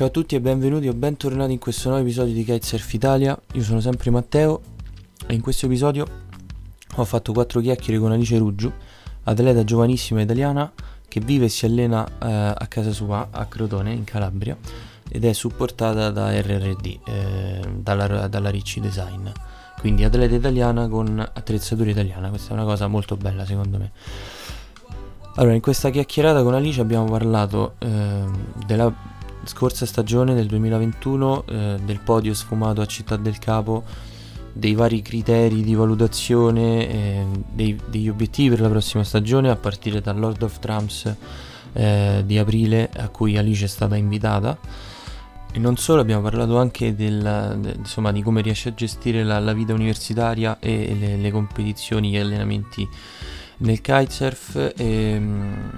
Ciao a tutti e benvenuti o bentornati in questo nuovo episodio di Kitesurf Italia. Io sono sempre Matteo e in questo episodio ho fatto quattro chiacchiere con Alice Ruggiu, atleta giovanissima italiana che vive e si allena eh, a casa sua a Crotone in Calabria ed è supportata da RRD, eh, dalla, dalla Ricci Design. Quindi atleta italiana con attrezzatura italiana, questa è una cosa molto bella secondo me. Allora, in questa chiacchierata con Alice abbiamo parlato eh, della scorsa stagione del 2021, eh, del podio sfumato a Città del Capo, dei vari criteri di valutazione, eh, dei, degli obiettivi per la prossima stagione a partire dal Lord of Trumps eh, di aprile a cui Alice è stata invitata. E non solo, abbiamo parlato anche del, de, insomma, di come riesce a gestire la, la vita universitaria e le, le competizioni, gli allenamenti nel kitesurf e, ehm,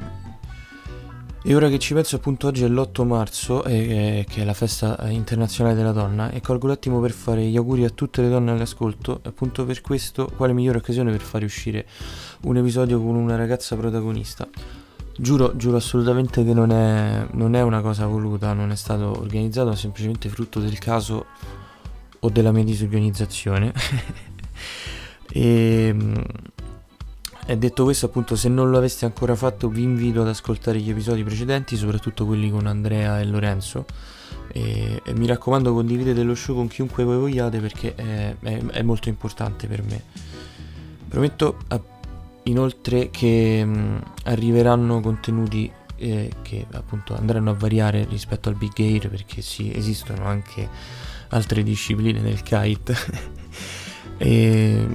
e, ora che ci penso appunto oggi è l'8 marzo eh, che è la festa internazionale della donna e colgo l'attimo per fare gli auguri a tutte le donne all'ascolto appunto per questo quale migliore occasione per fare uscire un episodio con una ragazza protagonista Giuro, giuro assolutamente che non è, non è una cosa voluta, non è stato organizzato, è semplicemente frutto del caso o della mia disorganizzazione. e, e detto questo, appunto, se non lo aveste ancora fatto, vi invito ad ascoltare gli episodi precedenti, soprattutto quelli con Andrea e Lorenzo. E, e mi raccomando, condividete lo show con chiunque voi vogliate perché è, è, è molto importante per me. Prometto inoltre che mh, arriveranno contenuti eh, che appunto andranno a variare rispetto al big air perché sì, esistono anche altre discipline nel kite. e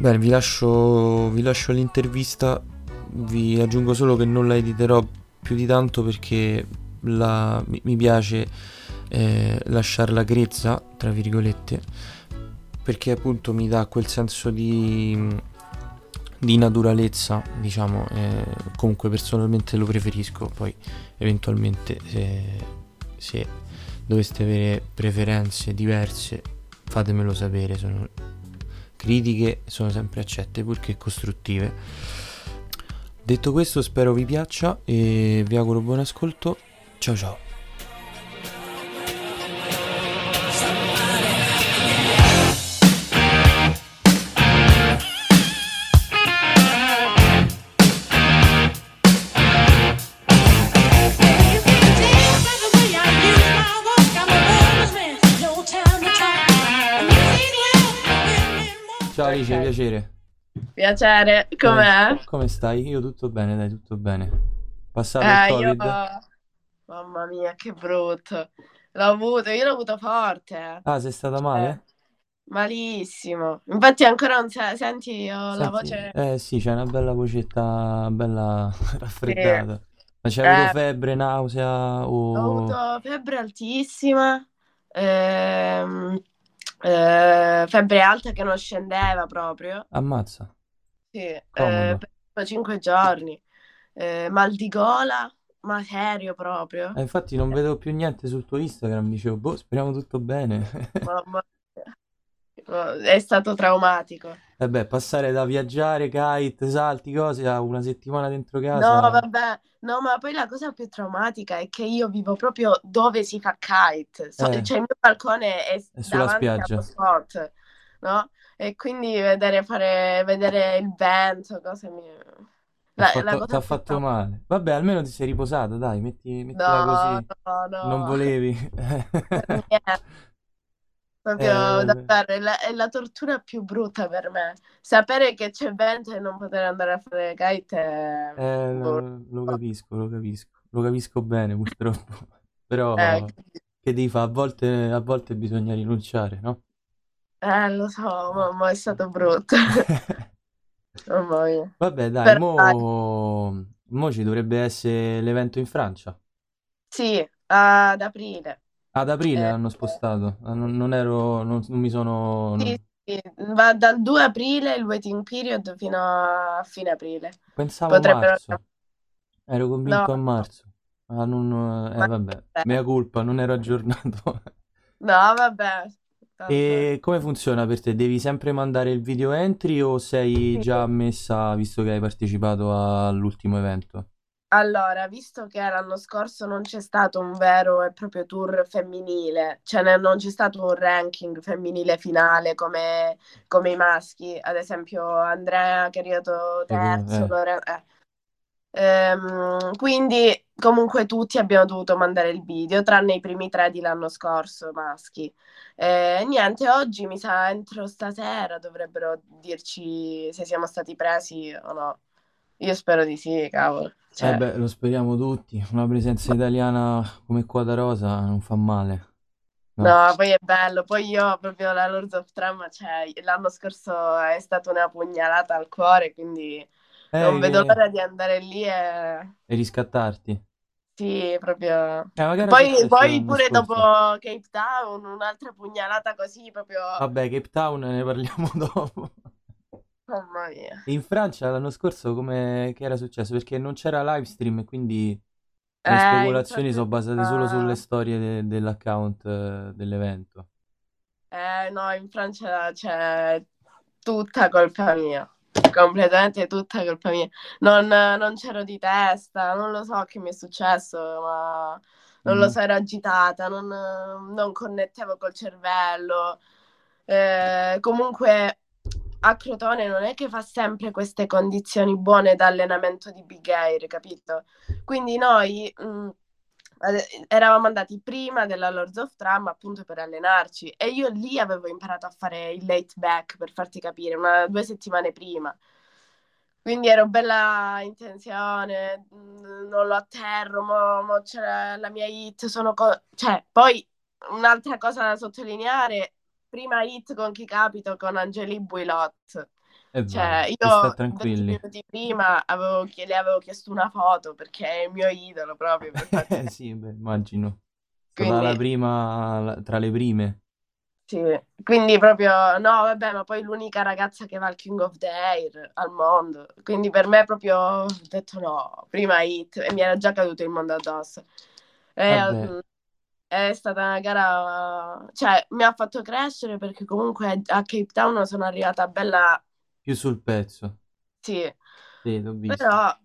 Bene, vi lascio, vi lascio l'intervista, vi aggiungo solo che non la editerò più di tanto perché la, mi piace eh, lasciarla grezza, tra virgolette, perché appunto mi dà quel senso di, di naturalezza, diciamo, eh, comunque personalmente lo preferisco, poi eventualmente se, se doveste avere preferenze diverse fatemelo sapere, sono critiche sono sempre accette purché costruttive. Detto questo spero vi piaccia e vi auguro buon ascolto. Ciao ciao. Piacere. Piacere, com'è? Come stai? Io tutto bene, dai, tutto bene. Passato il Eh, io... Covid? Mamma mia, che brutto. L'ho avuto, io l'ho avuto forte. Ah, sei stata Cioè, male? malissimo. Infatti ancora non se- senti, ho la Senti, voce... eh sì, c'è una bella vocetta, bella raffreddata. Ma c'hai avuto Eh, febbre, nausea ho o... avuto febbre altissima, ehm, eh, febbre alta che non scendeva proprio. Ammazza, Sì, eh, per 5 giorni. Eh, mal di gola, ma serio proprio. Eh, infatti non vedevo più niente sul tuo Instagram, dicevo, boh, speriamo tutto bene. Mamma mia. È stato traumatico. E beh, passare da viaggiare, kite, salti, cose, a una settimana dentro No, casa... vabbè, no, ma poi la cosa più traumatica è che io vivo proprio dove si fa kite. So- Eh, cioè il mio balcone è è sulla spiaggia. spot, no? E quindi vedere, fare, vedere il vento, cose mi... T'ha La, la fatto, fatto male. Vabbè, almeno ti sei riposata, dai, metti, mettila No, così. no, Non no, volevi. Proprio Eh, davvero, è la, è la tortura più brutta per me. Sapere che c'è vento e non poter andare a fare kite è... Eh, boh, lo, lo capisco, lo capisco. Lo capisco bene, purtroppo. Però, eh, che devi fare? A volte, a volte bisogna rinunciare, no? eh, lo so, ma, è stato brutto. Mamma mia. Vabbè, dai, Però dai, mo, mo ci dovrebbe essere l'evento in Francia. sì, ad aprile. Ad aprile Eh, l'hanno spostato. Ah, Non, non ero, non, non mi sono... sì, non- sì, va dal 2 aprile il waiting period fino a fine aprile. Pensavo a Potrebbero... marzo. Ero No, convinto a marzo. Ah, non... Eh, ma vabbè, vabbè. mea colpa, non ero aggiornato. No, vabbè, tanto... E come funziona per te? Devi sempre mandare il video entry o sei Sì. già ammessa visto che hai partecipato all'ultimo evento? Allora, visto che l'anno scorso non c'è stato un vero e proprio tour femminile, cioè ne- non c'è stato un ranking femminile finale come, come i maschi, ad esempio Andrea che è arrivato terzo, eh. Lore- eh. Ehm, quindi comunque tutti abbiamo dovuto mandare il video, tranne i primi tre di l'anno scorso maschi. Eh, niente, oggi mi sa entro stasera dovrebbero dirci se siamo stati presi o no. Io spero di sì, cavolo. Cioè, Eh beh, lo speriamo tutti. Una presenza italiana come quota rosa non fa male. No. No, poi è bello. Poi io proprio la Lords of Trama, cioè l'anno scorso è stata una pugnalata al cuore, quindi Eh, non vedo che- l'ora di andare lì e E riscattarti. sì, proprio. Eh, Poi, poi pure scorso. dopo Cape Town, un'altra pugnalata così, proprio. Vabbè, Cape Town ne parliamo dopo. Mamma mia. In Francia l'anno scorso come che era successo? Perché non c'era live stream e quindi le Eh, speculazioni infatti, sono basate solo sulle storie de- dell'account eh, dell'evento. Eh, no, in Francia c'è tutta colpa mia. Completamente tutta colpa mia. Non, non c'ero di testa, non lo so che mi è successo, ma non lo Mm. so, ero agitata, non, non connettevo col cervello. Eh, comunque a Crotone non è che fa sempre queste condizioni buone d'allenamento di Big Air, capito? Quindi noi mh, ade- eravamo andati prima della Lords of Tram appunto per allenarci e io lì avevo imparato a fare il late back per farti capire, una, due settimane prima. Quindi ero bella in tensione, mh, non lo atterro, mo, mo c'è la, la mia hit, sono co- cioè, poi un'altra cosa da sottolineare, prima hit con chi capito con Angeli Builot. Cioè, io e sta 20 tranquilli. minuti prima avevo, chie- le avevo chiesto una foto perché è il mio idolo proprio. Per Eh sì, beh, immagino. Quindi- la prima, la- tra le prime. Sì, quindi proprio no, vabbè, ma poi l'unica ragazza che va al King of the Air al mondo. Quindi per me proprio ho detto no, prima hit e mi era già caduto il mondo addosso. E, mm, è stata una gara, cioè mi ha fatto crescere perché comunque a Cape Town sono arrivata bella, Più sul pezzo. sì, Sì, l'ho visto. però,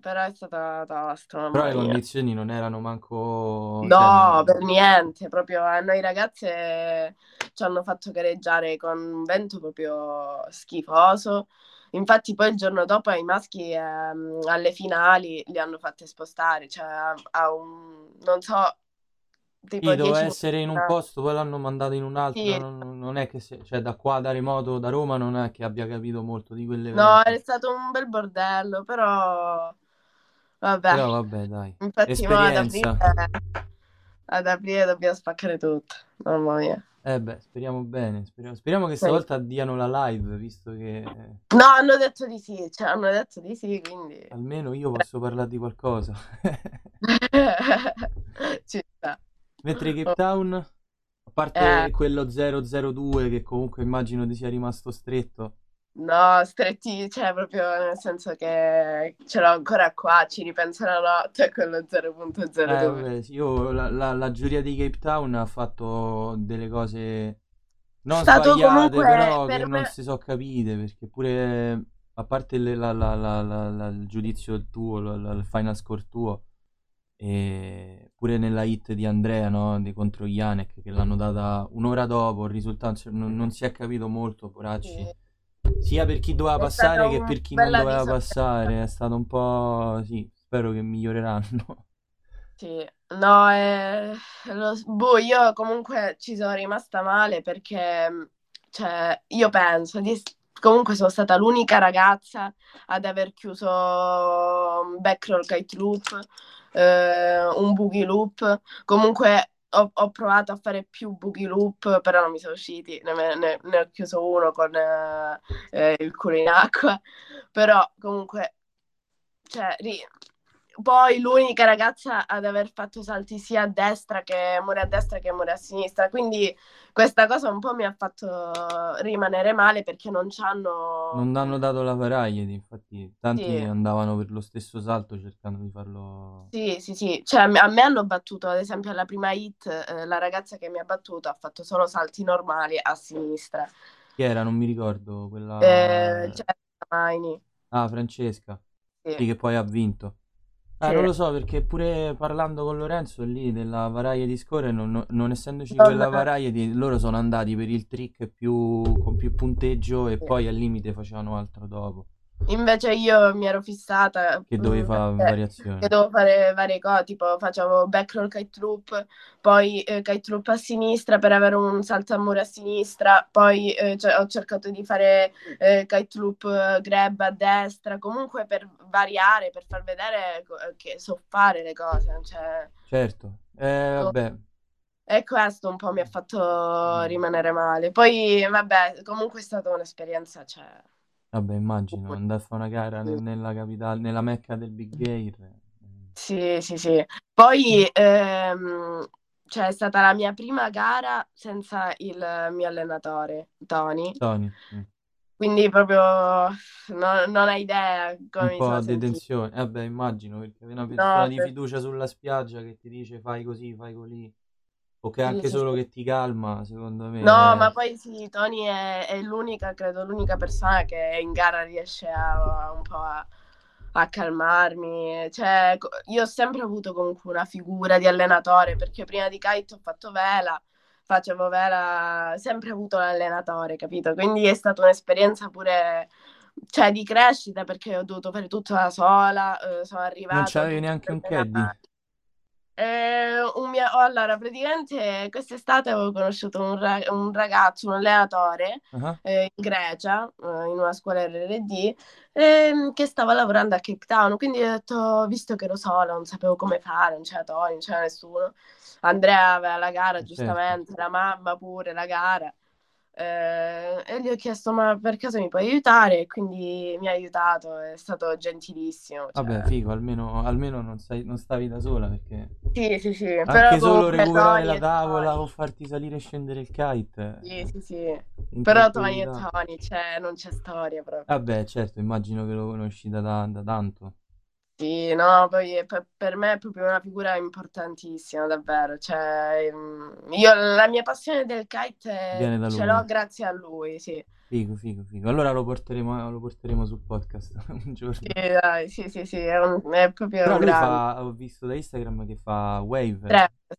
però è stata tosta, Però le condizioni non erano manco... No, cioè, per niente, proprio a noi ragazze ci hanno fatto gareggiare con un vento proprio schifoso. Infatti poi il giorno dopo ai maschi ehm, alle finali li hanno fatti spostare, cioè a, a un, non so, tipo Sì, doveva 10 essere in un posto, poi l'hanno mandato in un altro. Sì. Non, non è che se, cioè da qua, da remoto, da Roma, non è che abbia capito molto di No, quell'evento. è stato un bel bordello, però vabbè. Però vabbè, dai. Infatti mo ad aprile, ad aprile dobbiamo spaccare tutto, mamma mia. Eh beh, speriamo bene. Speriamo, speriamo che Sì. stavolta diano la live, visto che No, hanno detto di sì, cioè hanno detto di sì, quindi almeno io posso parlare di qualcosa. ci sta. Mentre Cape Town, a parte Eh. quello 002 che comunque immagino ti sia rimasto stretto. No, stretti, cioè proprio nel senso che ce l'ho ancora qua, ci ripenso la notte quello Eh, 0.02. vabbè, sì, io, la, la- la giuria di Cape Town ha fatto delle cose non Stato sbagliate, però che per non me- si sono capite, perché pure, a parte la- la- la- la- la- il giudizio tuo, il final score tuo, e pure nella hit di Andrea, no, di contro Janek, che l'hanno data un'ora dopo, il risultato non, non si è capito molto, poracci. Sì. Sia per chi doveva È passare che per chi non doveva passare, è stato un po'... sì, spero che miglioreranno. Sì, no, eh, lo- boh, io comunque ci sono rimasta male perché, cioè, io penso di, comunque sono stata l'unica ragazza ad aver chiuso un backroll kite loop, eh, un boogie loop, comunque ho, ho provato a fare più boogie loop, però non mi sono usciti, ne, ne- ne ho chiuso uno con eh, il culo in acqua, però comunque, cioè, ri- poi l'unica ragazza ad aver fatto salti sia a destra che muri a destra che muri a sinistra. Quindi questa cosa un po' mi ha fatto rimanere male perché non c'hanno. Non hanno dato la Variety, infatti tanti Sì. andavano per lo stesso salto cercando di farlo... Sì, sì, sì. Cioè, a me- hanno battuto, ad esempio, alla prima hit, eh, la ragazza che mi ha battuto ha fatto solo salti normali a sinistra. Chi era? Non mi ricordo, quella... Eh, Maini. Ah, Francesca, Sì. sì, che poi ha vinto. Eh, non lo so perché pure parlando con Lorenzo lì della Variety Score, non, non- essendoci Non- quella Variety, loro sono andati per il trick più, con più punteggio e Sì. poi al limite facevano altro dopo, Invece io mi ero fissata che dovevi mm, fare perché- variazioni. che dovevo fare varie cose, tipo facevo backroll kite loop, poi eh, kite loop a sinistra per avere un salto a muro a sinistra, poi eh, cioè, ho cercato di fare eh, kite loop eh, grab a destra, comunque per variare, per far vedere co- che so fare le cose, cioè, Certo, eh, vabbè, e questo un po' mi ha fatto rimanere male. Poi, vabbè, comunque è stata un'esperienza, cioè... vabbè, immagino, andare a fare una gara nel- nella capitale, nella mecca del Big Air. eh, Sì, sì, sì. Poi ehm, cioè, è stata la mia prima gara senza il mio allenatore, Tony. Tony, mm. Quindi proprio no- non hai idea come un mi po' sono sentita. tensione, eh beh, immagino, perché una persona No, di per- fiducia sulla spiaggia che ti dice fai così, fai così, o che anche solo che ti calma, secondo me No, è- ma poi sì, Tony è, è l'unica, credo, l'unica persona che in gara riesce a, a un po' a, a calmarmi. Cioè, io ho sempre avuto comunque una figura di allenatore, perché prima di kite ho fatto vela, facevo vela, sempre avuto l'allenatore, capito? Quindi è stata un'esperienza pure, cioè, di crescita, perché ho dovuto fare tutto da sola, eh, sono arrivata... non c'avevi neanche un caddy? Eh, un mio- oh, allora, praticamente quest'estate avevo conosciuto un, ra- un ragazzo, un allenatore Ah, eh, in Grecia, eh, in una scuola RRD, ehm, che stava lavorando a Cape Town. Quindi ho detto, visto che ero sola, non sapevo come fare, non c'era Tony, non c'era nessuno. Andrea aveva la gara, certo. giustamente, la mamma pure la gara. Eh, e gli ho chiesto, ma per caso mi puoi aiutare? E quindi mi ha aiutato, è stato gentilissimo. cioè. Vabbè, figo, almeno, almeno non, sei- non stavi da sola perché Sì, sì, sì, anche però solo recuperare la tavola o farti salire e scendere il kite, Sì, eh, sì, sì. in Però Tony e. Tony, cioè, non c'è storia proprio. Vabbè, certo, immagino che lo conosci da, da- da tanto. Sì, no, poi per, per me è proprio una figura importantissima, davvero. Cioè, mm, io la mia passione del kite ce l'ho grazie a lui, sì. Figo, figo, figo. Allora lo porteremo, lo porteremo sul podcast un giorno. Sì, dai, sì, sì, sì, è, un- è proprio Però lui grande. fa, ho visto da Instagram che fa wave, Strapless,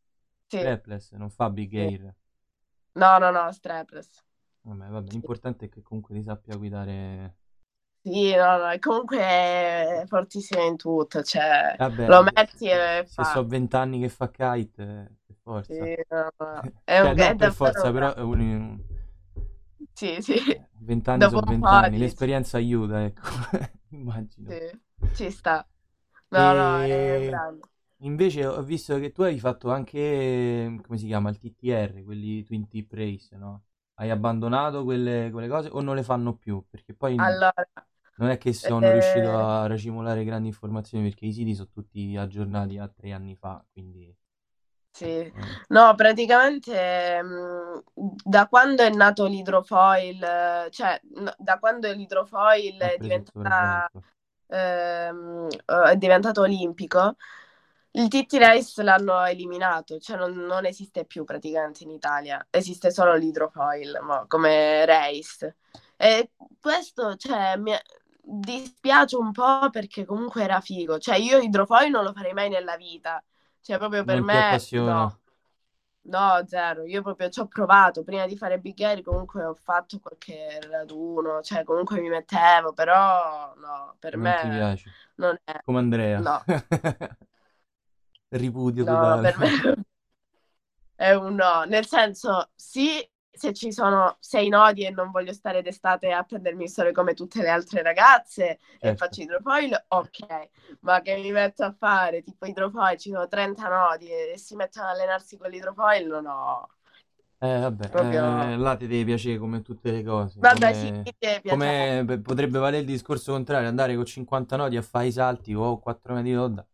sì. strapless, non fa big Sì. air. No, no, no, strapless. Vabbè, vabbè, Sì. l'importante è che comunque ti sappia guidare. Sì, no, no, comunque è fortissimo in tutto, cioè, Vabbè, lo metti se, e se fa. so 20 anni che fa kite, eh, per forza. Sì, no, no, è, Cioè, un, non è per davvero forza, un però è un- Sì, sì, 20 anni dopo sono un 20 po' anni, dici, l'esperienza aiuta, ecco, immagino. sì, ci sta. No, no, è un E grande. invece ho visto che tu hai fatto anche, come si chiama, il TTR, quelli Twin Tip Race, no? Hai abbandonato quelle, quelle cose o non le fanno più? Perché poi Allora, non è che sono riuscito eh, a racimolare grandi informazioni perché i siti sono tutti aggiornati a tre anni fa, quindi... sì. eh, No, praticamente mh, da quando è nato l'idrofoil, eh, cioè n- da quando l'idrofoil ha è preso il diventata, sopravvento. ehm, eh, è diventato olimpico, il TT Race l'hanno eliminato, cioè non, non esiste più praticamente in Italia, esiste solo l'idrofoil, ma come race. E questo, cioè, mi dispiace un po' perché comunque era figo, cioè io idrofoil non lo farei mai nella vita, cioè proprio per Non ti me no. No, zero, io proprio ci ho provato, prima di fare Big Air comunque ho fatto qualche raduno, cioè comunque mi mettevo, però no, per Non ti me piace? non è, Come Andrea. no, Ripudio no, totale. per me è un no, nel senso sì, se ci sono sei nodi e non voglio stare d'estate a prendermi il sole come tutte le altre ragazze e Certo. faccio idrofoil, ok, ma che mi metto a fare tipo idrofoil, ci sono 30 nodi e si mettono ad allenarsi con l'idrofoil, no, no, Eh, vabbè, proprio... eh, là ti deve piacere come tutte le cose. Vabbè, sì, Come, mi deve piacere. come potrebbe valere il discorso contrario, andare con 50 nodi a fare i salti o 4 metri d'onda.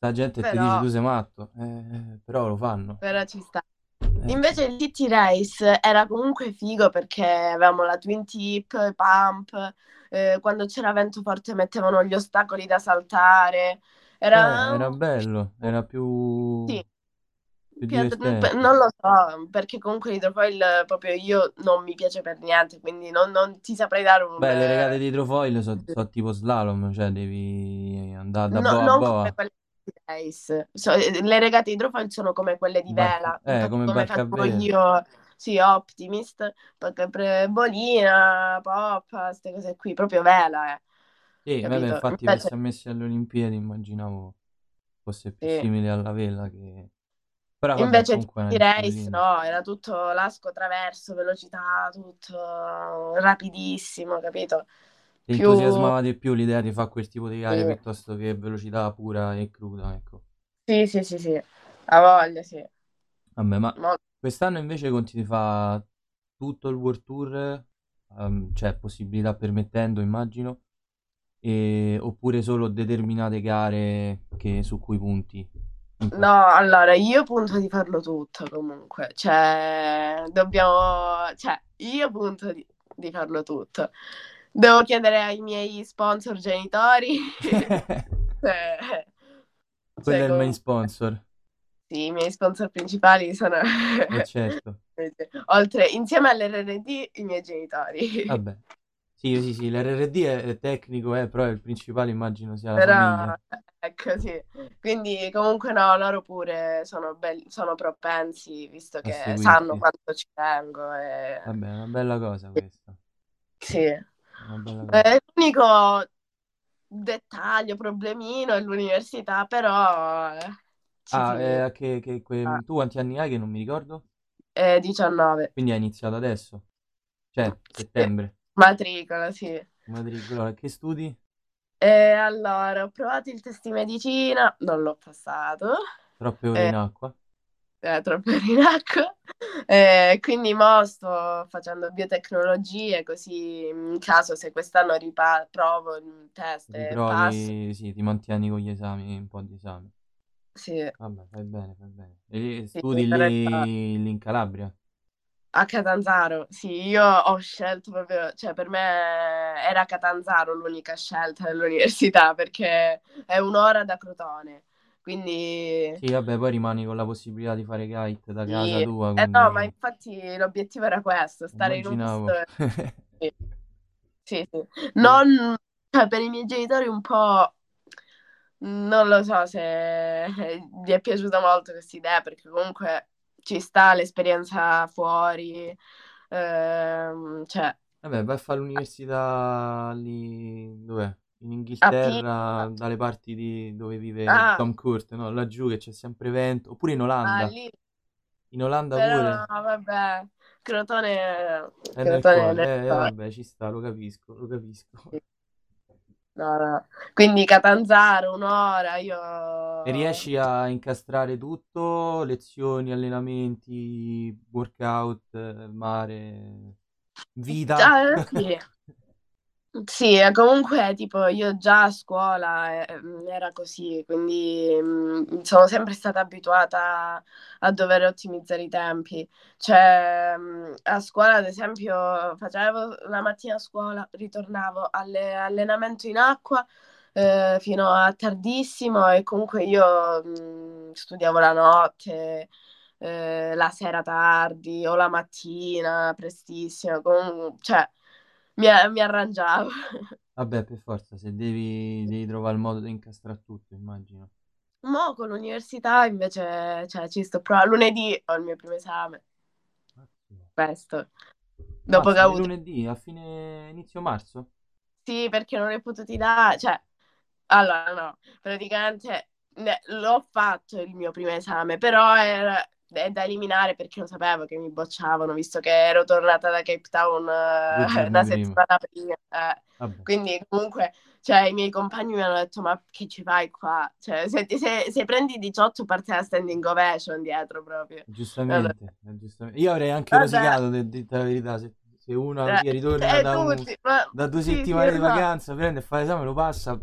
La gente ti dice Però, tu sei matto, eh, però lo fanno. però ci sta. Eh, Invece il TT Race era comunque figo perché avevamo la twin tip, pump, eh, quando c'era vento forte mettevano gli ostacoli da saltare. eh, Era era un... bello, era più... Sì, più divertente. non lo so, perché comunque l'idrofoil proprio io non mi piace per niente, quindi non, non ti saprei dare un... Beh, le regate eh, di idrofoil sono tipo slalom, cioè devi andare da no- boa a boa. come quelle So- le regate idrofoil sono come quelle di Barca- vela, eh, infatti come come barca a facevo vela. io, sì, Optimist, perché pre- bolina, poppa, queste cose qui, proprio vela, eh, Sì, vabbè, capito? infatti Invece, fosse messi alle Olimpiadi immaginavo fosse più sì. simile alla vela che... Però vabbè, Invece comunque è una di race disciplina. no, era tutto lasco traverso, velocità, tutto rapidissimo, capito? Ti Più entusiasmava di più l'idea di fare quel tipo di gare sì, piuttosto che velocità pura e cruda, ecco. sì, sì, sì, sì. Ha voglia, sì. Vabbè, ma Mo- quest'anno invece conti di fare tutto il World Tour, ehm, cioè possibilità permettendo, immagino, e- oppure solo determinate gare che- su cui punti? No, allora io punto di farlo tutto comunque, cioè dobbiamo, cioè io punto di, di farlo tutto. Devo chiedere ai miei sponsor genitori, cioè, Quello è il main sponsor, sì, i miei sponsor principali sono, eh certo. oltre, insieme all'RRD, i miei genitori. Vabbè, sì, sì, sì, l'RRD è, tecnico, eh, però il principale immagino sia la Però, famiglia. ecco, sì. Quindi comunque no, loro pure sono, belli, sono propensi, visto che sanno quanto ci tengo. E... Vabbè, è una bella cosa questa. Sì. Cosa. Eh, l'unico dettaglio, problemino è l'università, però eh, ci Ah, si- eh, che, che- que- Ah. tu quanti anni hai che non mi ricordo? eh, 19. Quindi hai iniziato adesso? Cioè, Sì. settembre, Matricola, sì. matricola. Che studi? E allora, ho provato il test di medicina, non l'ho passato. Troppe ore Eh, in acqua? Eh, troppo in acqua. Eh, quindi mo sto facendo biotecnologie, così in caso se quest'anno ripa- provo il test e passo, Riprovi, sì, ti mantieni con gli esami, un po' di esami. sì, Vabbè, fai bene, fai bene. E sì, studi lì, lì in Calabria? A Catanzaro, sì, io ho scelto proprio, cioè per me era Catanzaro l'unica scelta dell'università perché è un'ora da Crotone, quindi Sì, vabbè, poi rimani con la possibilità di fare kite da casa sì. tua, Eh no, ma quindi infatti l'obiettivo era questo, stare in un immaginavo. posto... Sì, sì, sì. Non, cioè, per i miei genitori un po', non lo so se gli è piaciuta molto questa idea, perché comunque ci sta l'esperienza fuori, ehm, cioè Vabbè, vai a fare l'università lì, dov'è? In a Inghilterra, dalle parti di dove vive Ah, Tom Cruise, no? Laggiù che c'è sempre vento, oppure in ah, Olanda. lì, In Olanda però pure, vabbè, Crotone, è nel Crotone è cuore. nel Eh, eh, vabbè, ci sta, lo capisco, lo capisco. No, no. Quindi Catanzaro, un'ora, E io... riesci a incastrare tutto? Lezioni, allenamenti, workout, eh, mare, vita? Ah, sì. Sì, comunque tipo io già a scuola eh, mm, era così, quindi mm, sono sempre stata abituata a dover ottimizzare i tempi. Cioè, mm, a scuola, ad esempio, facevo la mattina a scuola, ritornavo alle- allenamento in acqua eh, fino a tardissimo e comunque io mm, studiavo la notte, eh, la sera tardi o la mattina prestissimo, comunque, cioè mi, mi arrangiavo. Vabbè, per forza, se devi, devi trovare il modo di incastrare tutto, immagino. Mo' con l'università invece, cioè, ci sto provando. Lunedì ho il mio primo esame, Mazza. questo. Dopo che ho avuto... lunedì a fine inizio marzo? Sì, perché non è potuti dare... Cioè, allora no, praticamente ne- l'ho fatto il mio primo esame, però era è da eliminare perché lo sapevo che mi bocciavano, visto che ero tornata da Cape Town eh, una settimana prima. eh. Quindi comunque, cioè, i miei compagni mi hanno detto, ma che ci fai qua? Cioè, se, se- se prendi 18 parte la standing ovation dietro proprio. Giustamente, eh, giustamente. Io avrei anche Vabbè. rosicato, de- detta la verità, se, se uno Eh, ritorna eh, da, un- da due sì, sì, settimane di lo so. vacanza, prende e fa l'esame, lo passa.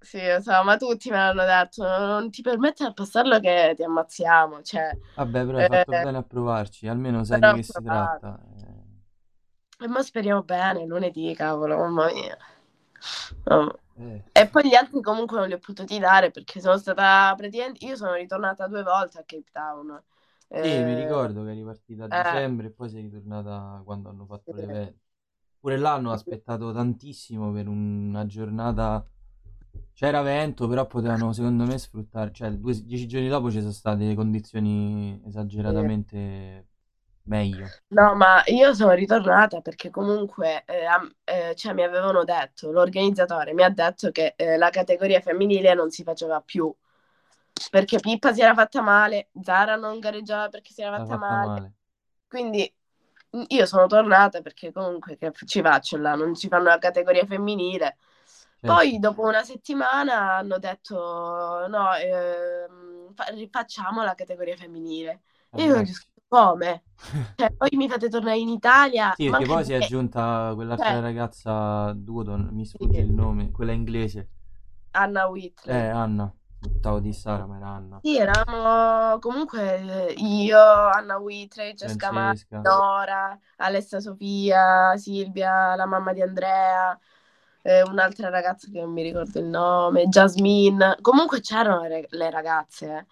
Sì, lo so, ma tutti me l'hanno detto, non ti permettere di passarlo che ti ammazziamo, cioè... Vabbè, però hai fatto eh, bene a provarci, almeno sai però di ho che si provato. tratta. eh. E mo speriamo bene, lunedì, cavolo, mamma mia. Oh. Eh, E poi gli altri comunque non li ho potuti dare perché sono stata praticamente... Io sono ritornata due volte a Cape Town. Sì, mi Eh, ricordo che eri partita a eh, dicembre e poi sei ritornata quando hanno fatto l'evento. Pure là hanno aspettato tantissimo per una giornata. C'era vento, però potevano secondo me sfruttare. Cioè, due- dieci giorni dopo ci sono state condizioni esageratamente meglio. No, ma io sono ritornata perché comunque eh, eh, cioè, mi avevano detto, l'organizzatore mi ha detto che eh, la categoria femminile non si faceva più perché Pippa si era fatta male, Zara non gareggiava perché si era fatta fatta male. male. Quindi mh, io sono tornata perché comunque che ci faccio là, non ci fanno la categoria femminile. Certo. Poi dopo una settimana hanno detto no, ehm, fa- rifacciamo la categoria femminile. E io ho Vabbè. detto, come? Cioè, poi mi fate tornare in Italia, Sì, perché poi si è perché, aggiunta quell'altra cioè, ragazza Dudon, mi sfugge il nome, quella inglese. Anna Eh, Whitley. Anna. Buttavo di Sara, ma era Anna. Sì, eravamo comunque eh, io, Anna Whitley, Jessica Mari, Francesca. Nora, Alessa Sofia, Silvia, la mamma di Andrea, eh, un'altra ragazza che non mi ricordo il nome, Jasmine. Comunque c'erano le, le ragazze. eh.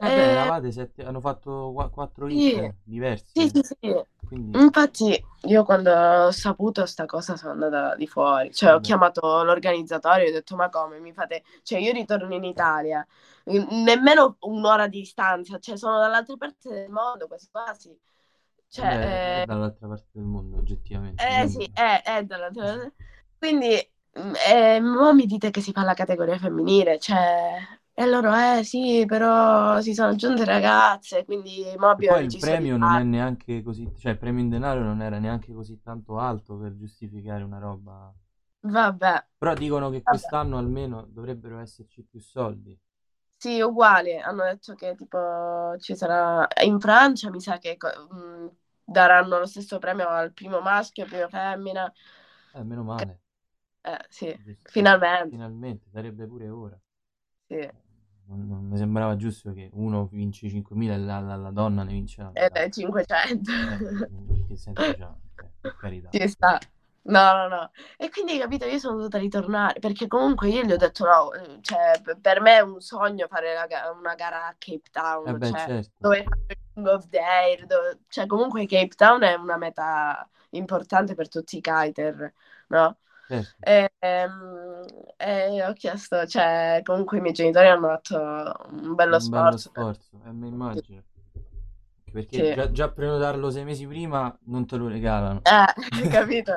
Eh beh, Eh, eravate sette, hanno fatto qua- quattro sì, hit diversi, sì, sì, sì. quindi Infatti io quando ho saputo sta cosa sono andata di fuori, cioè ho chiamato l'organizzatore e ho detto ma come mi fate, cioè io ritorno in Italia, nemmeno un'ora di distanza, cioè sono dall'altra parte del mondo quasi quasi, cioè è eh, dall'altra parte del mondo, oggettivamente, eh sì, quindi è, è dall'altra parte, quindi mm, eh, mo mi dite che si fa la categoria femminile, cioè e loro eh sì, però si sono aggiunte ragazze, quindi mo abbiamo poi il premio non è neanche così, cioè il premio in denaro non era neanche così tanto alto per giustificare una roba. vabbè, Però dicono che vabbè. quest'anno almeno dovrebbero esserci più soldi. Sì, uguali. Hanno detto che tipo ci sarà in Francia, mi sa che mh, daranno lo stesso premio al primo maschio e al primo femmina. Eh, meno male, eh, sì, giusto, finalmente. finalmente, sarebbe pure ora. Sì. Eh, Non, non mi sembrava giusto che uno vince 5.000 e la, la- la donna ne vince la E dai, 500. Eh, che senso c'ha? Cioè, per carità. Ci sta. No, no, no. E quindi, capito, io sono dovuta ritornare perché comunque io gli ho detto no, eh, cioè, per me è un sogno fare la una gara a Cape Eh Town, beh, cioè, certo. dove fanno il King of the Air, dove- cioè, comunque Cape Town è una meta importante per tutti i kiter, no? Certo. E, ehm, e ho chiesto, cioè, comunque i miei genitori hanno fatto un bello Un bello sforzo. per- sforzo, eh, mi immagino. Perché Sì. già, già prenotarlo sei mesi prima non te lo regalano. Eh, capito?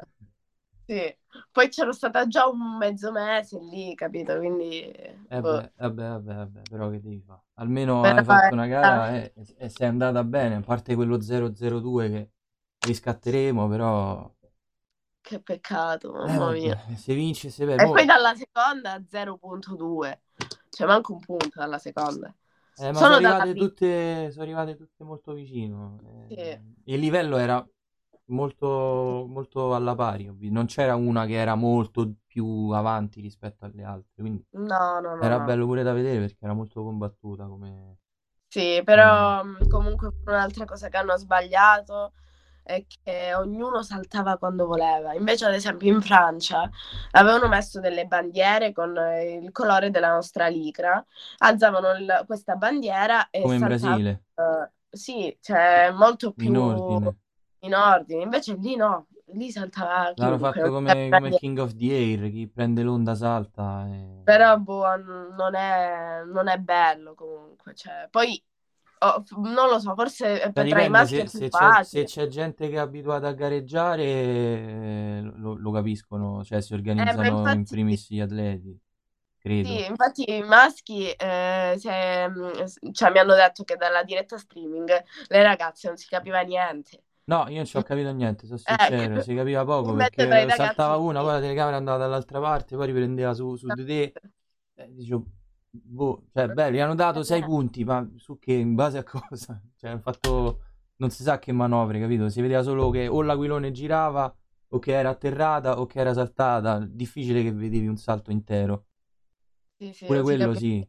Sì. Poi c'ero stata già un mezzo mese lì, capito? Quindi, Eh boh. beh, vabbè, vabbè, vabbè, però che devi fare? Almeno Però hai fatto è- una gara e, e sei andata bene, a parte quello 002 che riscatteremo, però... Che peccato, Eh mamma mia. se vince, se beh, E mo- poi dalla seconda 0.2, cioè manco un punto dalla seconda. Eh, ma Sono arrivate tutte, sono arrivate tutte molto vicino. Sì. eh, Il livello era molto, molto alla pari, non c'era una che era molto più avanti rispetto alle altre, quindi No, no, no, era bello pure da vedere perché era molto combattuta come... Sì, però mh, comunque un'altra cosa che hanno sbagliato è che ognuno saltava quando voleva. Invece, ad esempio, in Francia avevano messo delle bandiere con eh, il colore della nostra licra, alzavano il- questa bandiera e come in saltavano. Brasile, eh, sì, cioè molto più in ordine. in ordine. Invece lì no, lì saltava L'hanno fatto come, come. King of the Air, chi prende l'onda salta. e- Però boh, non è, non è bello comunque. Cioè, poi oh, non lo so, forse per tra i maschi se, è più se c'è, se c'è gente che è abituata a gareggiare, eh, lo, lo capiscono, cioè si Eh, organizzano in infatti, primis gli atleti, credo. sì, infatti i maschi eh, se- s- cioè, mi hanno detto che dalla diretta streaming le ragazze non si capiva niente. No, io non ci ho capito niente, sono Eh, sincero, si capiva poco in perché saltava ragazzi una, poi la telecamera andava dall'altra parte, poi riprendeva su, su di te, e dicevo, boh, cioè bello, gli hanno dato sei Eh, punti, ma su che, in base a cosa? Cioè, hanno fatto, non si sa che manovre, capito? Si vedeva solo che o l'aquilone girava, o che era atterrata, o che era saltata, difficile che vedevi un salto intero, sì, sì, pure quello capiva. sì.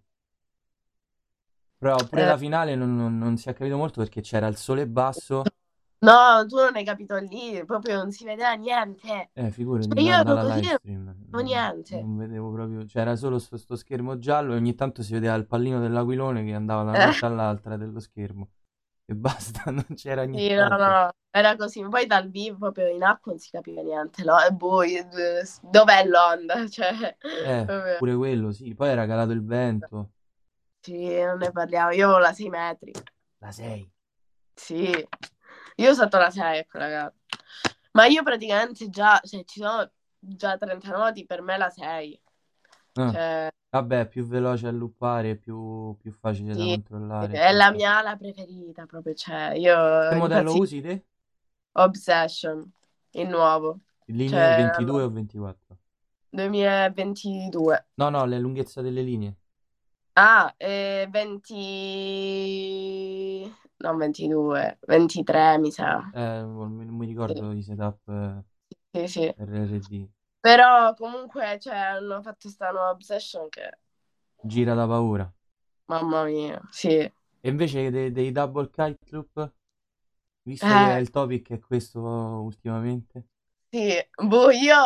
Però pure Eh, la finale non, non- non si è capito molto perché c'era il sole basso No, tu non hai capito lì, proprio non si vedeva niente. Eh, figurati, Cioè, io da- ero dalla così, live non stream. vedevo Non, niente. non vedevo proprio, c'era solo sto, sto schermo giallo e ogni tanto si vedeva il pallino dell'aquilone che andava da una Eh. parte all'altra dello schermo. E basta, non c'era Sì, no, nient'altro. no, era così. Poi dal vivo, proprio in acqua, non si capiva niente. No? Buio, eh, dov'è l'onda? Cioè, Eh, proprio- pure quello, sì. Poi era calato il vento. sì, non ne parliamo. Io avevo la 6 metri. La 6. Sì, io ho stato la 6, ecco, raga. Ma io praticamente già, cioè, ci sono già 30 nodi, per me la 6. Ah, Cioè, vabbè, più veloce a luppare, più, più facile da Sì, controllare. è la mia ala preferita, proprio, cioè, io Che modello impazzisco. usi te? Obsession, il nuovo, Linee Cioè, 22 o 24? 2022. No, no, la lunghezza delle linee. Ah, eh, 20... non 22, 23 mi sa. Eh, non mi non mi ricordo i setup Sì, sì. RRD. Però comunque, cioè, hanno fatto sta nuova Obsession che, Gira da paura. mamma mia, sì. E invece dei, dei double kite loop, visto Eh. che il topic è questo ultimamente, Sì, boh, io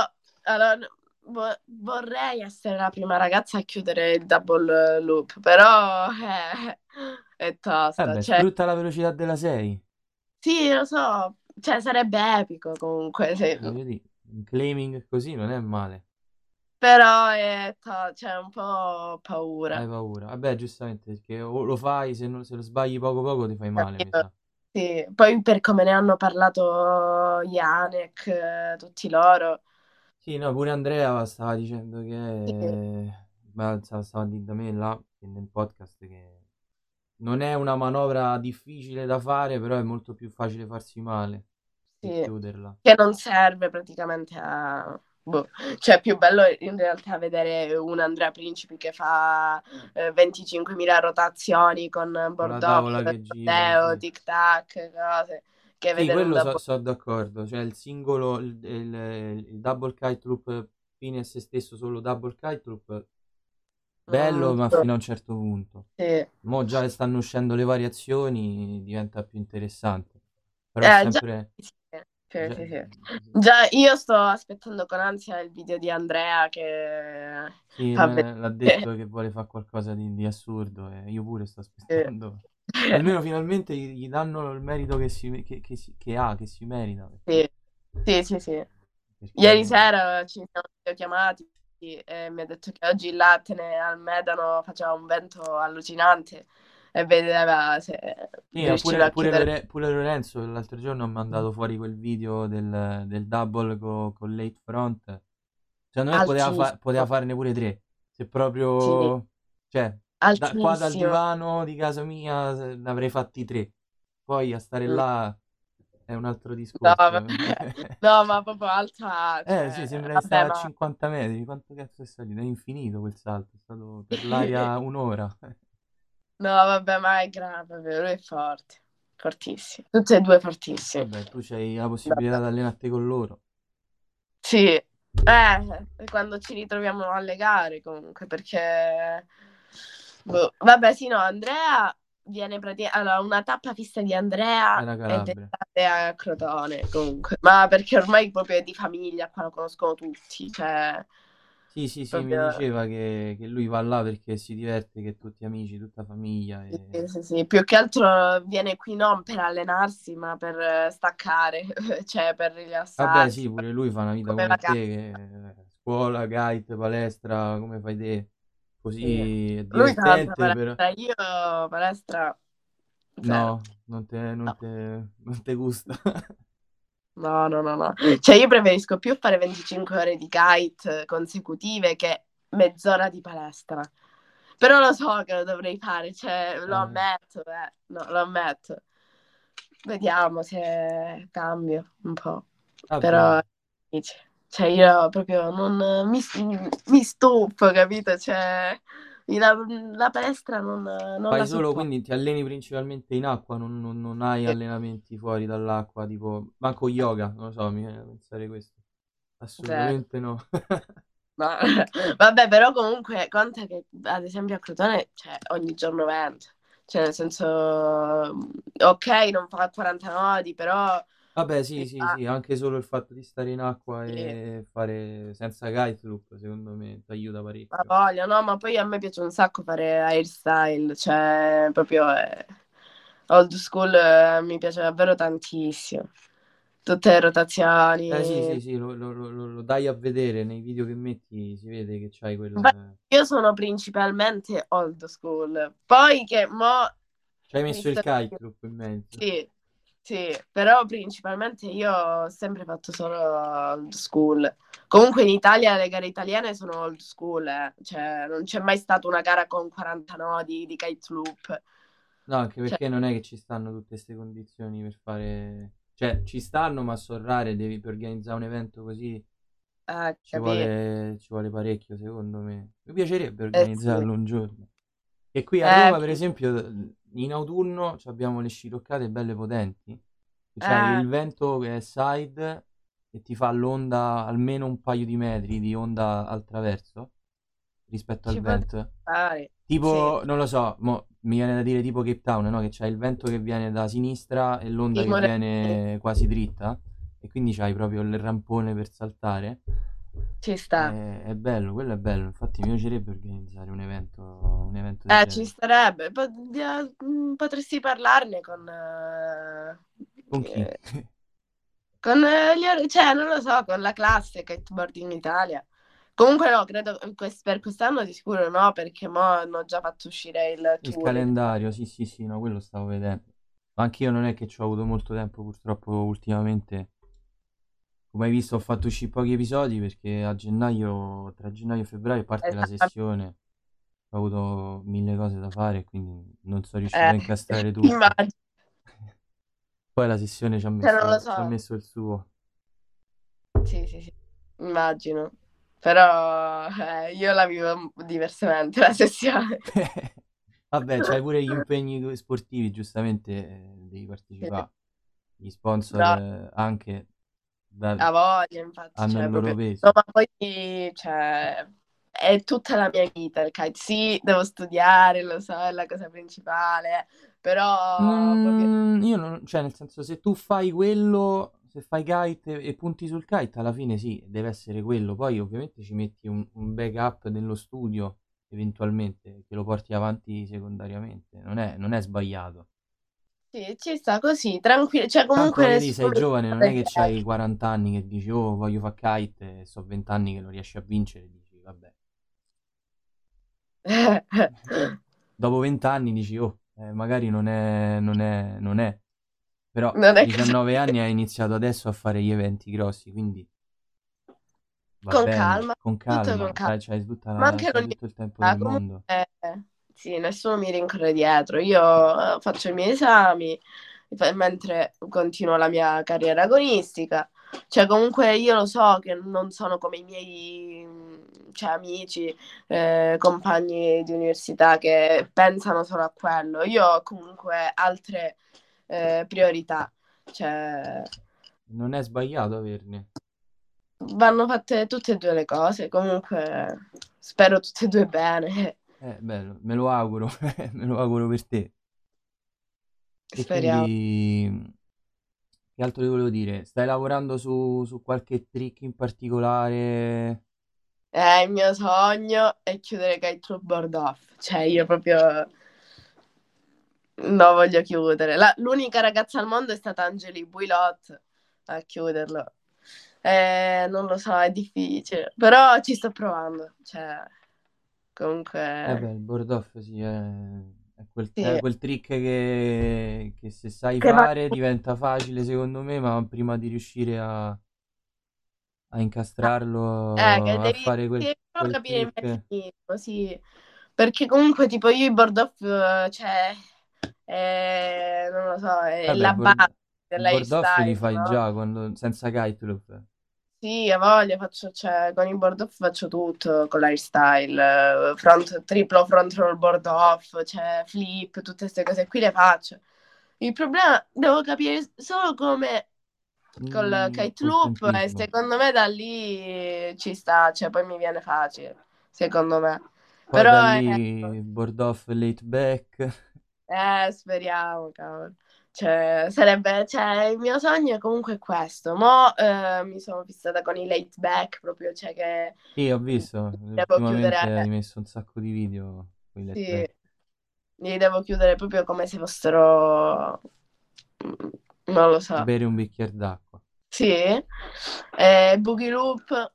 allora, vo- vorrei essere la prima ragazza a chiudere il double loop, però eh, è tosta. vabbè, Cioè, sfrutta la velocità della 6. sì, lo so, cioè, sarebbe epico comunque, se- Voglio dire, un claiming così non è male. però è to- c'è un po' Hai paura. paura. Vabbè, giustamente, perché o lo fai, se, non- se lo sbagli poco poco ti fai male, mi sa. Sì, poi per come ne hanno parlato Janek, eh, tutti loro, Sì, no, pure Andrea stava dicendo che... Ma stava, stava a dire da me là, nel podcast, che non è una manovra difficile da fare, però è molto più facile farsi male e sì, chiuderla. che non serve praticamente a... Boh. Cioè, è più bello in realtà vedere un Andrea Principi che fa eh, 25.000 rotazioni con Bordeaux, che gira, sì. tic tac, cose, che Sì, quello so- sono d'accordo, cioè il singolo, il, il- il double kite loop fine a se stesso, solo double kite loop, bello, ma sì. fino a un certo punto. Sì. Mo' già che stanno uscendo le variazioni, diventa più interessante. Però Eh, è già- sempre... Sì, sì, sì, sì. già- Già, io sto aspettando con ansia il video di Andrea che Sì, fa me- vedere. l'ha detto che vuole fare qualcosa di, di assurdo e io pure sto aspettando. Almeno finalmente gli, gli danno il merito che, si, che, che si- che ha, che si merita. Sì, sì, sì, sì. perché- Ieri sera ci siamo chiamati e mi ha detto che oggi là te ne al Medano faceva un vento allucinante e vedeva se Sì, pure, pure chiudere. Pure Lorenzo l'altro giorno ha mandato fuori quel video del, del double co- con late front. Secondo me poteva, fa- poteva farne pure tre. Se proprio... Cioè, da, qua dal divano di casa mia ne avrei fatti tre. Poi a stare Mm. là è un altro No, discorso. vabbè. No, ma proprio alta. Eh cioè, sì, sembra vabbè, stava a ma 50 metri. Quanto cazzo è salito? È infinito quel salto. È stato per l'aria un'ora. no, vabbè, ma è grave, vero? È forte, fortissimo. Tutti e due fortissimi. Vabbè, tu c'hai la possibilità di allenarti con loro. Sì, eh, quando ci ritroviamo alle gare comunque, perché boh, vabbè, sì, no, Andrea viene praticamente allora, una tappa fissa di Andrea è d'estate a Crotone comunque, ma perché ormai proprio è di famiglia, qua lo conoscono tutti, cioè Sì, sì, sì, mi proprio diceva che, che lui va là perché si diverte, che tutti amici, tutta famiglia. sì, E... sì, sì, più che altro viene qui non per allenarsi, ma per eh, staccare, cioè per Vabbè, rilassarsi, sì, pure lui fa una vita come come te, che scuola, kite, palestra, come fai te. Così Sì. divertente, però... palestra, io palestra zero. No, non te, non No. te, non te gusta. No, no, no, no. Cioè io preferisco più fare 25 ore di kite consecutive che mezz'ora di palestra. Però lo so che lo dovrei fare, cioè lo Eh. ammetto, eh. No, lo ammetto. Vediamo se cambio un po'. Vabbè. Però, dici, cioè io proprio non mi, mi stufo, capito? Cioè, la, la palestra non, non Fai la solo, sopporto. quindi ti alleni principalmente in acqua, non, non- non hai Sì. allenamenti fuori dall'acqua, tipo, manco yoga, non lo so, mi viene da pensare questo. Assolutamente no. Ma- vabbè, però comunque conta che ad esempio a Crotone cioè, ogni giorno vento, cioè nel senso ok, non fa 40 nodi, però... Vabbè, sì, sì, fa- sì, anche solo il fatto di stare in acqua sì. e fare senza guide loop, secondo me, ti aiuta Ma parecchio. voglia, no, ma poi a me piace un sacco fare hairstyle, cioè proprio eh, old school eh, mi piace davvero tantissimo. Tutte le Eh sì, rotazioni. sì, sì, lo, lo- lo- lo- dai a vedere nei video che metti, si vede che c'hai Infatti, quel... io sono principalmente old school. Poi che mo Ci hai messo il kite loop in mezzo. Sì, sì, però principalmente io ho sempre fatto solo old school. Comunque in Italia le gare italiane sono old school, eh. Cioè non c'è mai stata una gara con 40 nodi di kite loop. No, anche Cioè, perché non è che ci stanno tutte queste condizioni per fare... Cioè, ci stanno, ma sono rare, devi per organizzare un evento così eh, ci vuole, ci vuole parecchio, secondo me. Mi piacerebbe Eh sì. organizzarlo un giorno. E qui a Eh, Roma, per esempio, in autunno abbiamo le sciroccate belle potenti. C'hai eh, il vento che è side e ti fa l'onda almeno un paio di metri di onda al traverso rispetto al ci potrebbe vento. stare. Sì, Tipo, non lo so, mo, mi viene da dire tipo Cape Town, no? Che c'hai il vento che viene da sinistra e l'onda che Morellini, viene quasi dritta e quindi c'hai proprio il rampone per saltare. Ci sta. È, è bello, quello è bello. Infatti mi piacerebbe organizzare un evento, un evento del Eh, ci genere. starebbe. Po- mm, Potresti parlarne con... eh, Con chi? che- con eh, gli or- cioè, non lo so, con la classe Kiteboarding Italia. Comunque no, credo che quest- per quest'anno di sicuro no, perché mo hanno già fatto uscire il Il tour. calendario, sì, sì, sì, no, quello stavo vedendo. Anch'io non è che ci ho avuto molto tempo, purtroppo, ultimamente. Come hai visto, ho fatto uscire pochi episodi perché a gennaio, tra gennaio e febbraio parte la sessione. Ho avuto mille cose da fare, quindi non sono riuscito Eh, a incastrare tutto. immagino, Poi la sessione ci ha cioè, non lo messo, ci ha so. messo il suo. Sì, sì, sì, immagino. Però eh, io la vivo diversamente la sessione. Vabbè, c'hai pure gli impegni sportivi, giustamente eh, devi partecipare. Gli sponsor No, eh, anche da- a voglia, infatti, hanno cioè, il loro proprio... peso. No, ma poi, cioè, è tutta la mia vita il kite. Sì, devo studiare, lo so, è la cosa principale, però proprio... Mm, io non, cioè, nel senso, se tu fai quello, se fai kite e, e punti sul kite, alla fine sì, deve essere quello. Poi ovviamente ci metti un, un backup nello studio, eventualmente, che lo porti avanti secondariamente. Non è, non è sbagliato. Sì, ci sta così, tranquillo. Cioè, Tanto comunque voglio dire, sei giovane, non è che c'hai 40 anni che dici, oh, voglio fare kite, e so 20 anni che non riesci a vincere, dici, vabbè. Dopo 20 anni dici, oh, eh, magari non è, non è, non è. Però Non a è così. 19 anni hai iniziato adesso a fare gli eventi grossi, quindi va Con bene, calma, con tutto calma, con calma. c'hai, c'hai tutta Ma la- anche c'hai non tutto il tempo del mondo. comunque, sì, nessuno mi rincorre dietro. Io eh, faccio i miei esami mentre continuo la mia carriera agonistica. Cioè, comunque io lo so che non sono come i miei cioè, amici, eh, compagni di università che pensano solo a quello. Io ho comunque altre eh, priorità. Cioè, Non è sbagliato averne. vanno fatte tutte e due le cose. Comunque, spero tutte e due bene. Eh, bello, me lo auguro, me lo auguro per te. E Speriamo. quindi, che altro ti volevo dire? Stai lavorando su, su qualche trick in particolare? Eh, il mio sogno è chiudere Kite Board Off. Cioè, io proprio non voglio chiudere. La- l'unica ragazza al mondo è stata Angeli Builot a chiuderlo. Eh, non lo so, è difficile. Però ci sto provando. Cioè, Eh comunque... beh, il board off sì, è, è quel, Sì. è quel trick che, che se sai Che va- fare diventa facile secondo me, ma prima di riuscire a, a incastrarlo, Eh, che a devi, fare quel, devi quel capire il trick... meccanismo, sì. Perché comunque, tipo, io i board off, eh, cioè, eh, non lo so, è Vabbè, la board, base il board off li fai no? già quando, senza kite loop. Sì, a voglia, faccio, cioè, con il board off faccio tutto, con l'hairstyle, eh, front, triplo front roll board off, cioè, flip, tutte queste cose qui le faccio. Il problema, devo capire solo come col Mm, kite loop e secondo me da lì ci sta, cioè poi mi viene facile, secondo me. Poi Però lì board off late back. Eh, speriamo, cavolo. Cioè, sarebbe, cioè, il mio sogno è comunque questo. Mo eh, mi sono fissata con i late back, proprio, cioè che Sì, ho visto, devo chiudere, hai messo un sacco di video con i sì, letback. li devo chiudere proprio come se fossero, mm, non lo so. Bere un bicchiere d'acqua. Sì, eh, Boogie Loop,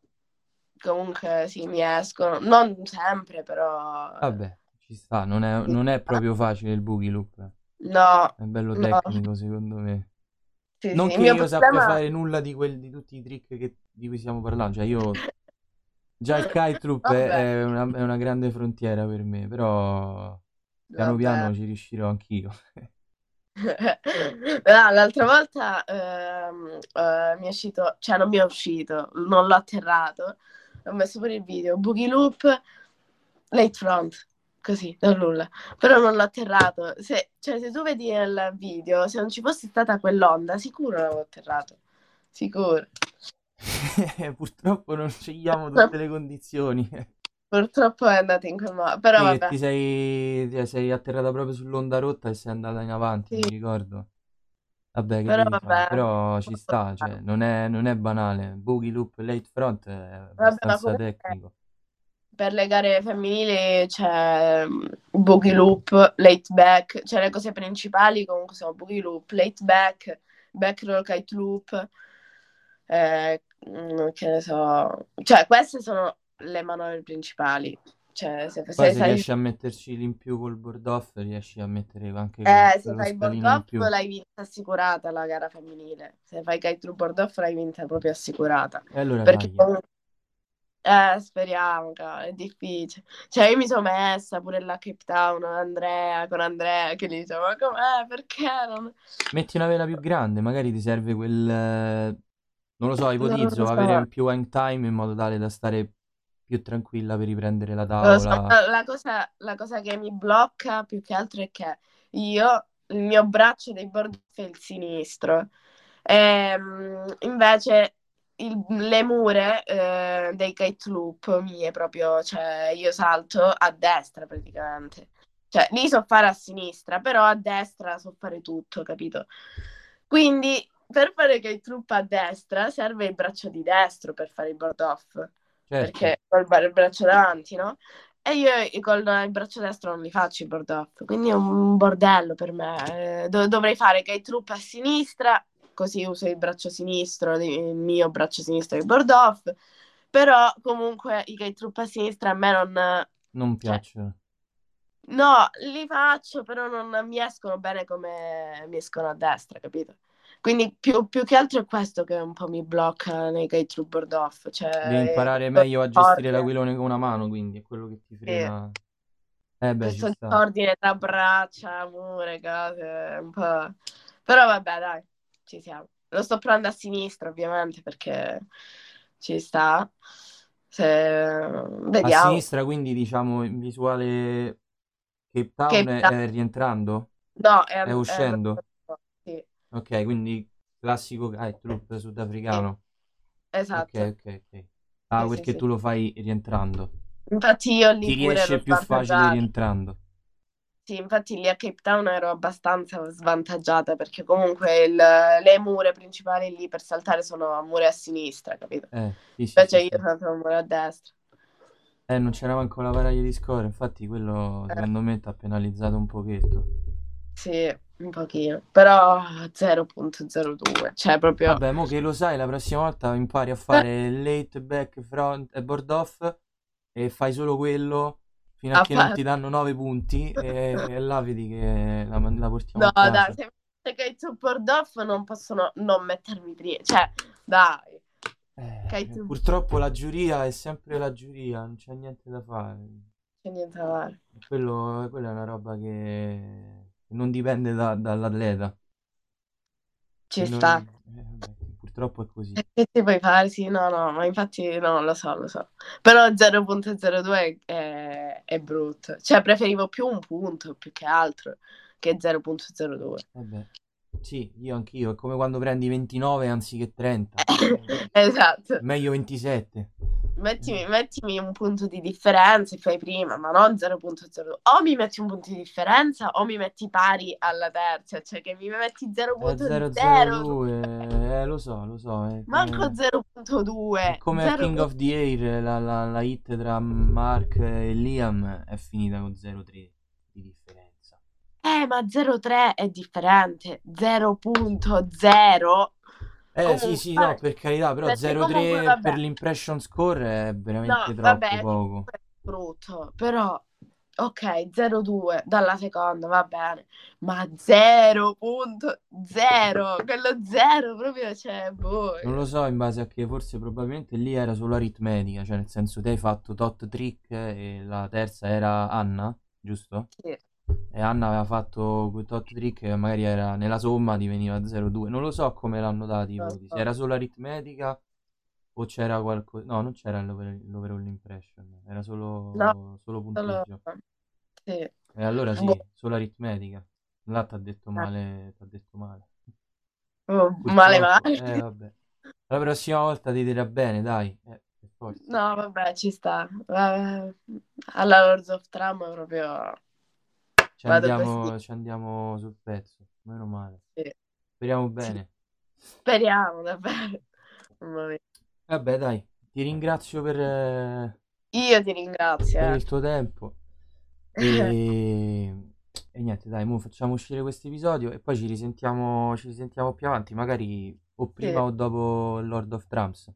comunque sì, mi escono, non sempre, però Vabbè, ci sta, non è, non è proprio facile il boogie loop. No, È bello no, tecnico, secondo me. sì, Non sì, il che mio io sappia problema... fare nulla di, quel- di tutti i trick che- di cui stiamo parlando, cioè io già il kite loop è, Vabbè, è una, è una grande frontiera per me, però piano vabbè. piano ci riuscirò anch'io. No, l'altra volta ehm, eh, mi è uscito, cioè non mi è uscito, non l'ho atterrato, ho messo pure il video, Boogie Loop, late front, così, da nulla, però non l'ho atterrato, se, cioè se tu vedi il video, se non ci fosse stata quell'onda, sicuro l'avevo atterrato, sicuro. Purtroppo non scegliamo tutte le condizioni. Purtroppo è andata in quel modo, però Sì, vabbè, ti sei, sei atterrata proprio sull'onda rotta e sei andata in avanti, mi sì, ricordo. Vabbè, che però vabbè, Però ci sta, cioè, non è, non è banale. Boogie loop late front è vabbè, abbastanza comunque... tecnico. Per le gare femminili c'è mm, boogie loop, late back, cioè le cose principali comunque sono boogie loop, late back, back roll kite loop, eh, mm, che ne so, cioè queste sono le manovre principali, cioè se, Poi se se sai, riesci a metterci in più col board off, riesci a mettere anche eh, se fai board off l'hai vinta assicurata la gara femminile, se fai kite loop board off l'hai vinta proprio assicurata, E allora perché dai. comunque Eh, speriamo, cavolo, è difficile. Cioè, io mi sono messa pure là a Cape Town, Andrea, con Andrea, che gli dicevo, ma com'è? Perché non... Metti una vela più grande, magari ti serve quel... eh, Non lo so, ipotizzo, lo avere so, un più hang time in modo tale da stare più tranquilla per riprendere la non lo so, tavola. ma la cosa, la cosa che mi blocca più che altro è che io, il mio braccio dei board è il sinistro, Ehm, invece il- le mure eh, dei kite loop mie proprio, cioè io salto a destra praticamente. Cioè, lì so fare a sinistra, però a destra so fare tutto, capito? Quindi per fare kite loop a destra serve il braccio di destro per fare il board off, Certo, perché ho il braccio davanti, no? E io con il braccio destro non li faccio i board off, quindi è un bordello per me. Eh, dov- dovrei fare kite loop a sinistra, così uso il braccio sinistro, il mio braccio sinistro di board off, però comunque i kite loop a sinistra a me non... non Cioè, piacciono. no, li faccio, però non mi escono bene come mi escono a destra, capito? Quindi più, più che altro è questo che un po' mi blocca nei kite loop board off, Devi cioè imparare questo meglio a gestire l'aquilone con una mano, quindi è quello che ti sì, frena. Eh beh, questo sta. disordine tra braccia, mure, cose, un po'... Però vabbè, dai, ci siamo. Lo sto provando a sinistra, ovviamente, perché ci sta. Se... A Vediamo. sinistra, quindi diciamo in visuale Cape Town Cape è, Town. è rientrando? No, è, È è uscendo? sì, Ok, quindi classico loop sì, sudafricano. Ok, esatto. ok, ok. Ah, Sì, sì, perché sì. tu lo fai rientrando. Infatti io Ti lì pure riesce più facile rientrando. Sì, infatti lì a Cape Town ero abbastanza svantaggiata perché comunque il- le mure principali lì per saltare sono mure a sinistra, capito? Eh, sì, sì, Invece sì, io sì. salto mure a destra. Eh, non c'era manco la varaglia di score, infatti quello Eh, secondo me ti ha penalizzato un pochetto. sì, un pochino. Però 0.02, cioè proprio... Vabbè, mo che lo sai, la prossima volta impari a Eh, fare late, back, front e board off e fai solo quello fino a a che non fa- ti danno 9 punti e, e là vedi che la, la portiamo No, dai, se se kite support off non possono non mettermi prima. Cioè, dai, Eh, purtroppo la giuria è sempre la giuria, non c'è niente da fare. c'è niente da fare. Quello, quella è una roba che che non dipende da- dall'atleta. Ci Che non- sta. eh, purtroppo è così. E Che ti puoi fare? Sì, no, no, ma infatti no, lo so, lo so. Però 0.02 è, è brutto. Cioè, preferivo più un punto più che altro che 0.02. Vabbè. Sì, io anch'io, è come quando prendi 29 anziché 30. Esatto. Meglio 27. Mettimi, mettimi un punto di differenza e fai prima, ma non 0.02. O mi metti un punto di differenza o mi metti pari alla terza, cioè che mi metti 0.0. 002, eh, lo so, lo so. È Manco come, 0.2. è come a 0.2. King of the Air, la, la, la hit tra Mark e Liam è finita con 0,3 di differenza. Eh, ma 0.3 è differente. 0.0. Eh sì, sì, no, Comunque, per carità, però perché comunque, 0,3 vabbè. per l'impression score è veramente troppo vabbè, poco. è brutto, però ok, 0,2 dalla seconda, va bene, ma 0.0, quello 0 proprio c'è, boh. Non lo so in base a che, forse probabilmente lì era solo aritmetica, cioè nel senso te hai fatto tot trick e la terza era Anna, giusto? Sì. E Anna aveva fatto quel tot trick e magari era nella somma diveniva 0,2. Non lo so come l'hanno dati i Non lo voti, se era solo aritmetica o c'era qualcosa... No, non c'era l'over- l'overall impression, era solo, No, solo punteggio. Sì. E allora sì, Boh. solo aritmetica. Là t'ha detto male, t'ha detto male. Oh, male male. Eh, vabbè. La prossima volta ti dirà bene, dai. Eh. No, vabbè, ci sta. Vabbè, Alla Lords of Tram proprio... Ci vado andiamo, così. ci andiamo sul pezzo, meno male. Sì. Speriamo bene. Speriamo, davvero. Vabbè, dai, ti ringrazio per, eh, Io ti ringrazio. per eh. il tuo tempo. E... e niente, dai, mo facciamo uscire questo episodio e poi ci risentiamo, ci risentiamo più avanti, magari o prima Sì. o dopo Lord of Drums.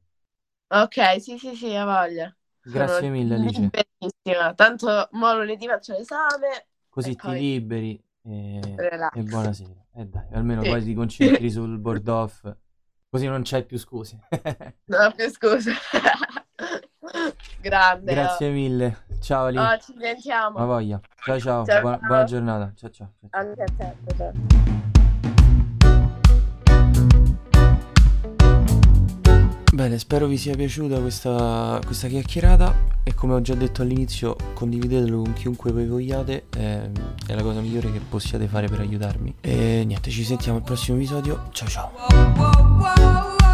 Ok, sì, sì, sì, ha voglia. Grazie mille, Alice. liberissima. Tanto mo lunedì faccio l'esame. Così E ti poi- liberi e, e buonasera. E dai, almeno poi ti concentri sul board off, così non c'hai più scuse. No, più scusa. Grande. oh. Grazie mille. Ciao Ali. Oh, ci sentiamo. Ma voglia. Ciao ciao. Ciao, Buona, ciao. buona giornata. Ciao ciao. ciao, Bene, spero vi sia piaciuta questa, questa chiacchierata e come ho già detto all'inizio condividetelo con chiunque voi vogliate, eh, è la cosa migliore che possiate fare per aiutarmi. E niente, ci sentiamo al prossimo episodio, ciao ciao.